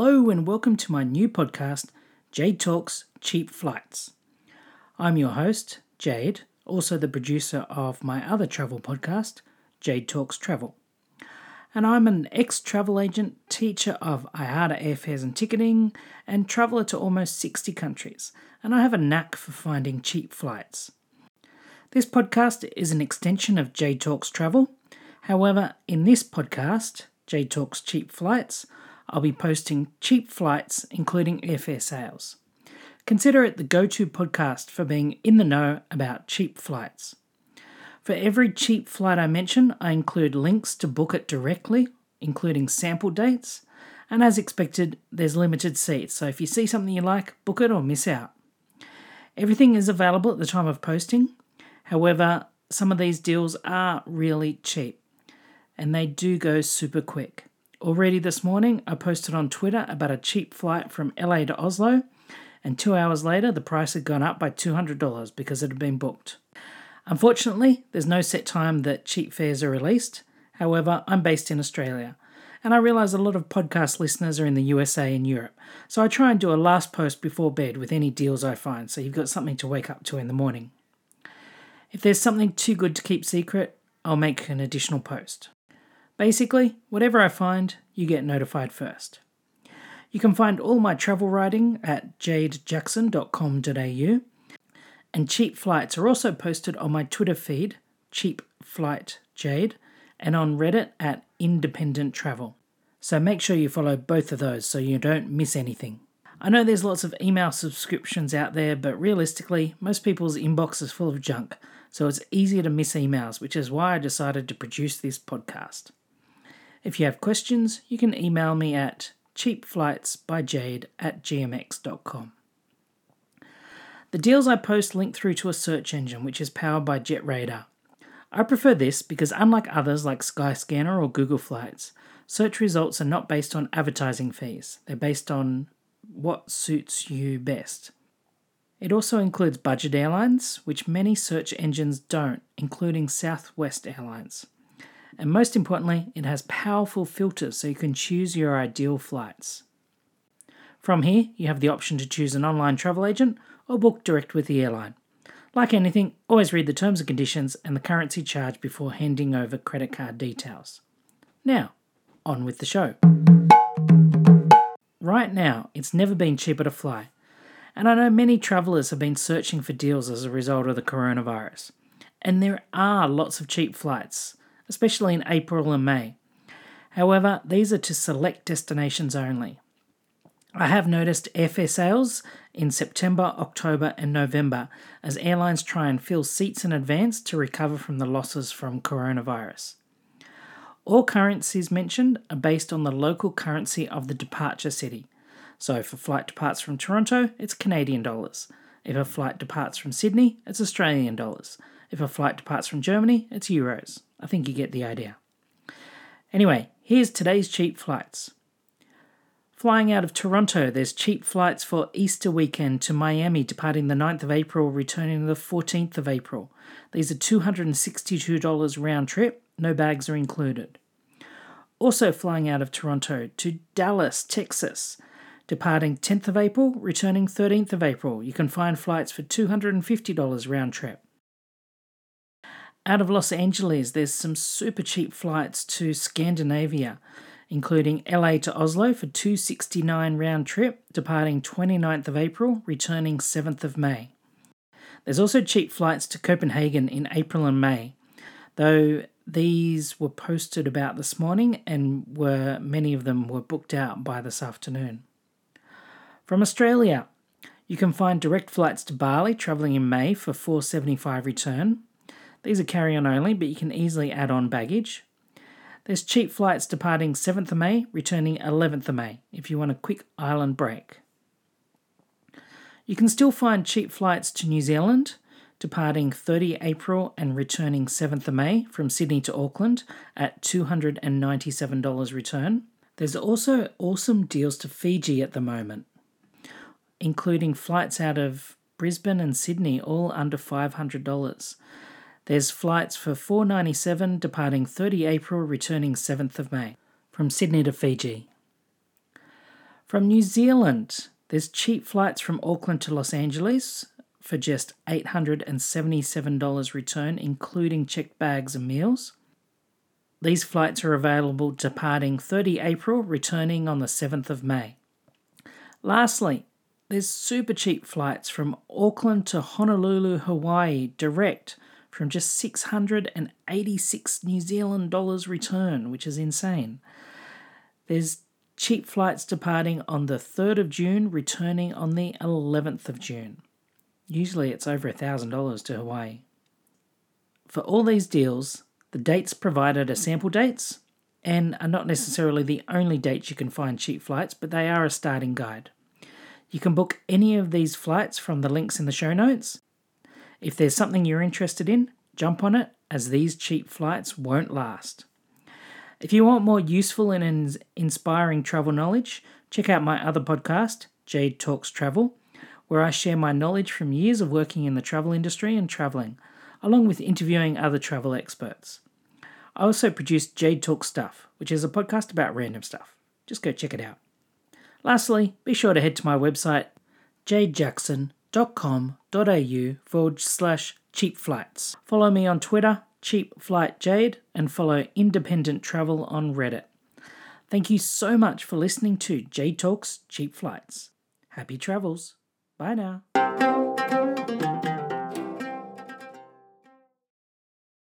Hello and welcome to my new podcast, Jade Talks Cheap Flights. I'm your host, Jade, also the producer of my other travel podcast, Jade Talks Travel. And I'm an ex travel agent, teacher of IATA airfares and ticketing, and traveller to almost 60 countries. And I have a knack for finding cheap flights. This podcast is an extension of Jade Talks Travel. However, in this podcast, Jade Talks Cheap Flights, I'll be posting cheap flights, including airfare sales. Consider it the go to podcast for being in the know about cheap flights. For every cheap flight I mention, I include links to book it directly, including sample dates, and as expected, there's limited seats, so if you see something you like, book it or miss out. Everything is available at the time of posting. However, some of these deals are really cheap and they do go super quick. Already this morning, I posted on Twitter about a cheap flight from LA to Oslo, and two hours later, the price had gone up by $200 because it had been booked. Unfortunately, there's no set time that cheap fares are released. However, I'm based in Australia, and I realise a lot of podcast listeners are in the USA and Europe, so I try and do a last post before bed with any deals I find so you've got something to wake up to in the morning. If there's something too good to keep secret, I'll make an additional post. Basically, whatever I find, you get notified first. You can find all my travel writing at jadejackson.com.au, and cheap flights are also posted on my Twitter feed, Cheap Flight Jade, and on Reddit at Independent Travel. So make sure you follow both of those so you don't miss anything. I know there's lots of email subscriptions out there, but realistically, most people's inbox is full of junk, so it's easier to miss emails, which is why I decided to produce this podcast. If you have questions, you can email me at cheapflightsbyjade at gmx.com. The deals I post link through to a search engine which is powered by JetRadar. I prefer this because, unlike others like Skyscanner or Google Flights, search results are not based on advertising fees, they're based on what suits you best. It also includes budget airlines, which many search engines don't, including Southwest Airlines. And most importantly, it has powerful filters so you can choose your ideal flights. From here, you have the option to choose an online travel agent or book direct with the airline. Like anything, always read the terms and conditions and the currency charge before handing over credit card details. Now, on with the show. Right now, it's never been cheaper to fly, and I know many travellers have been searching for deals as a result of the coronavirus. And there are lots of cheap flights, especially in April and May. However, these are to select destinations only. I have noticed airfare sales in September, October, and November as airlines try and fill seats in advance to recover from the losses from coronavirus. All currencies mentioned are based on the local currency of the departure city. So if a flight departs from Toronto, it's Canadian dollars. If a flight departs from Sydney, it's Australian dollars. If a flight departs from Germany, it's euros. I think you get the idea. Anyway, here's today's cheap flights. Flying out of Toronto, there's cheap flights for Easter weekend to Miami departing the 9th of April, returning the 14th of April. These are $262 round trip, no bags are included. Also flying out of Toronto to Dallas, Texas, departing 10th of April, returning 13th of April. You can find flights for $250 round trip. Out of Los Angeles, there's some super cheap flights to Scandinavia, including LA to Oslo for 269 round trip, departing 29th of April, returning 7th of May. There's also cheap flights to Copenhagen in April and May, though these were posted about this morning and were many of them were booked out by this afternoon. From Australia, you can find direct flights to Bali travelling in May for 475 return, these are carry on only, but you can easily add on baggage. There's cheap flights departing 7th of May, returning 11th of May, if you want a quick island break. You can still find cheap flights to New Zealand, departing 30 April and returning 7th of May from Sydney to Auckland at $297 return. There's also awesome deals to Fiji at the moment, including flights out of Brisbane and Sydney, all under $500. There's flights for 497 departing 30 April, returning 7th of May from Sydney to Fiji. From New Zealand, there's cheap flights from Auckland to Los Angeles for just $877 return, including checked bags and meals. These flights are available departing 30 April, returning on the 7th of May. Lastly, there's super cheap flights from Auckland to Honolulu, Hawaii, direct from just 686 New Zealand dollars return, which is insane. There's cheap flights departing on the 3rd of June, returning on the 11th of June. Usually it's over $1,000 to Hawaii. For all these deals, the dates provided are sample dates and are not necessarily the only dates you can find cheap flights, but they are a starting guide. You can book any of these flights from the links in the show notes. If there's something you're interested in, jump on it as these cheap flights won't last. If you want more useful and inspiring travel knowledge, check out my other podcast, Jade Talks Travel, where I share my knowledge from years of working in the travel industry and traveling, along with interviewing other travel experts. I also produce Jade Talk Stuff, which is a podcast about random stuff. Just go check it out. Lastly, be sure to head to my website, jadejackson.com.au forward slash cheap flights. Follow me on Twitter, Cheap Flight Jade, and follow Independent Travel on Reddit. Thank you so much for listening to Jade Talks Cheap Flights. Happy travels. Bye now.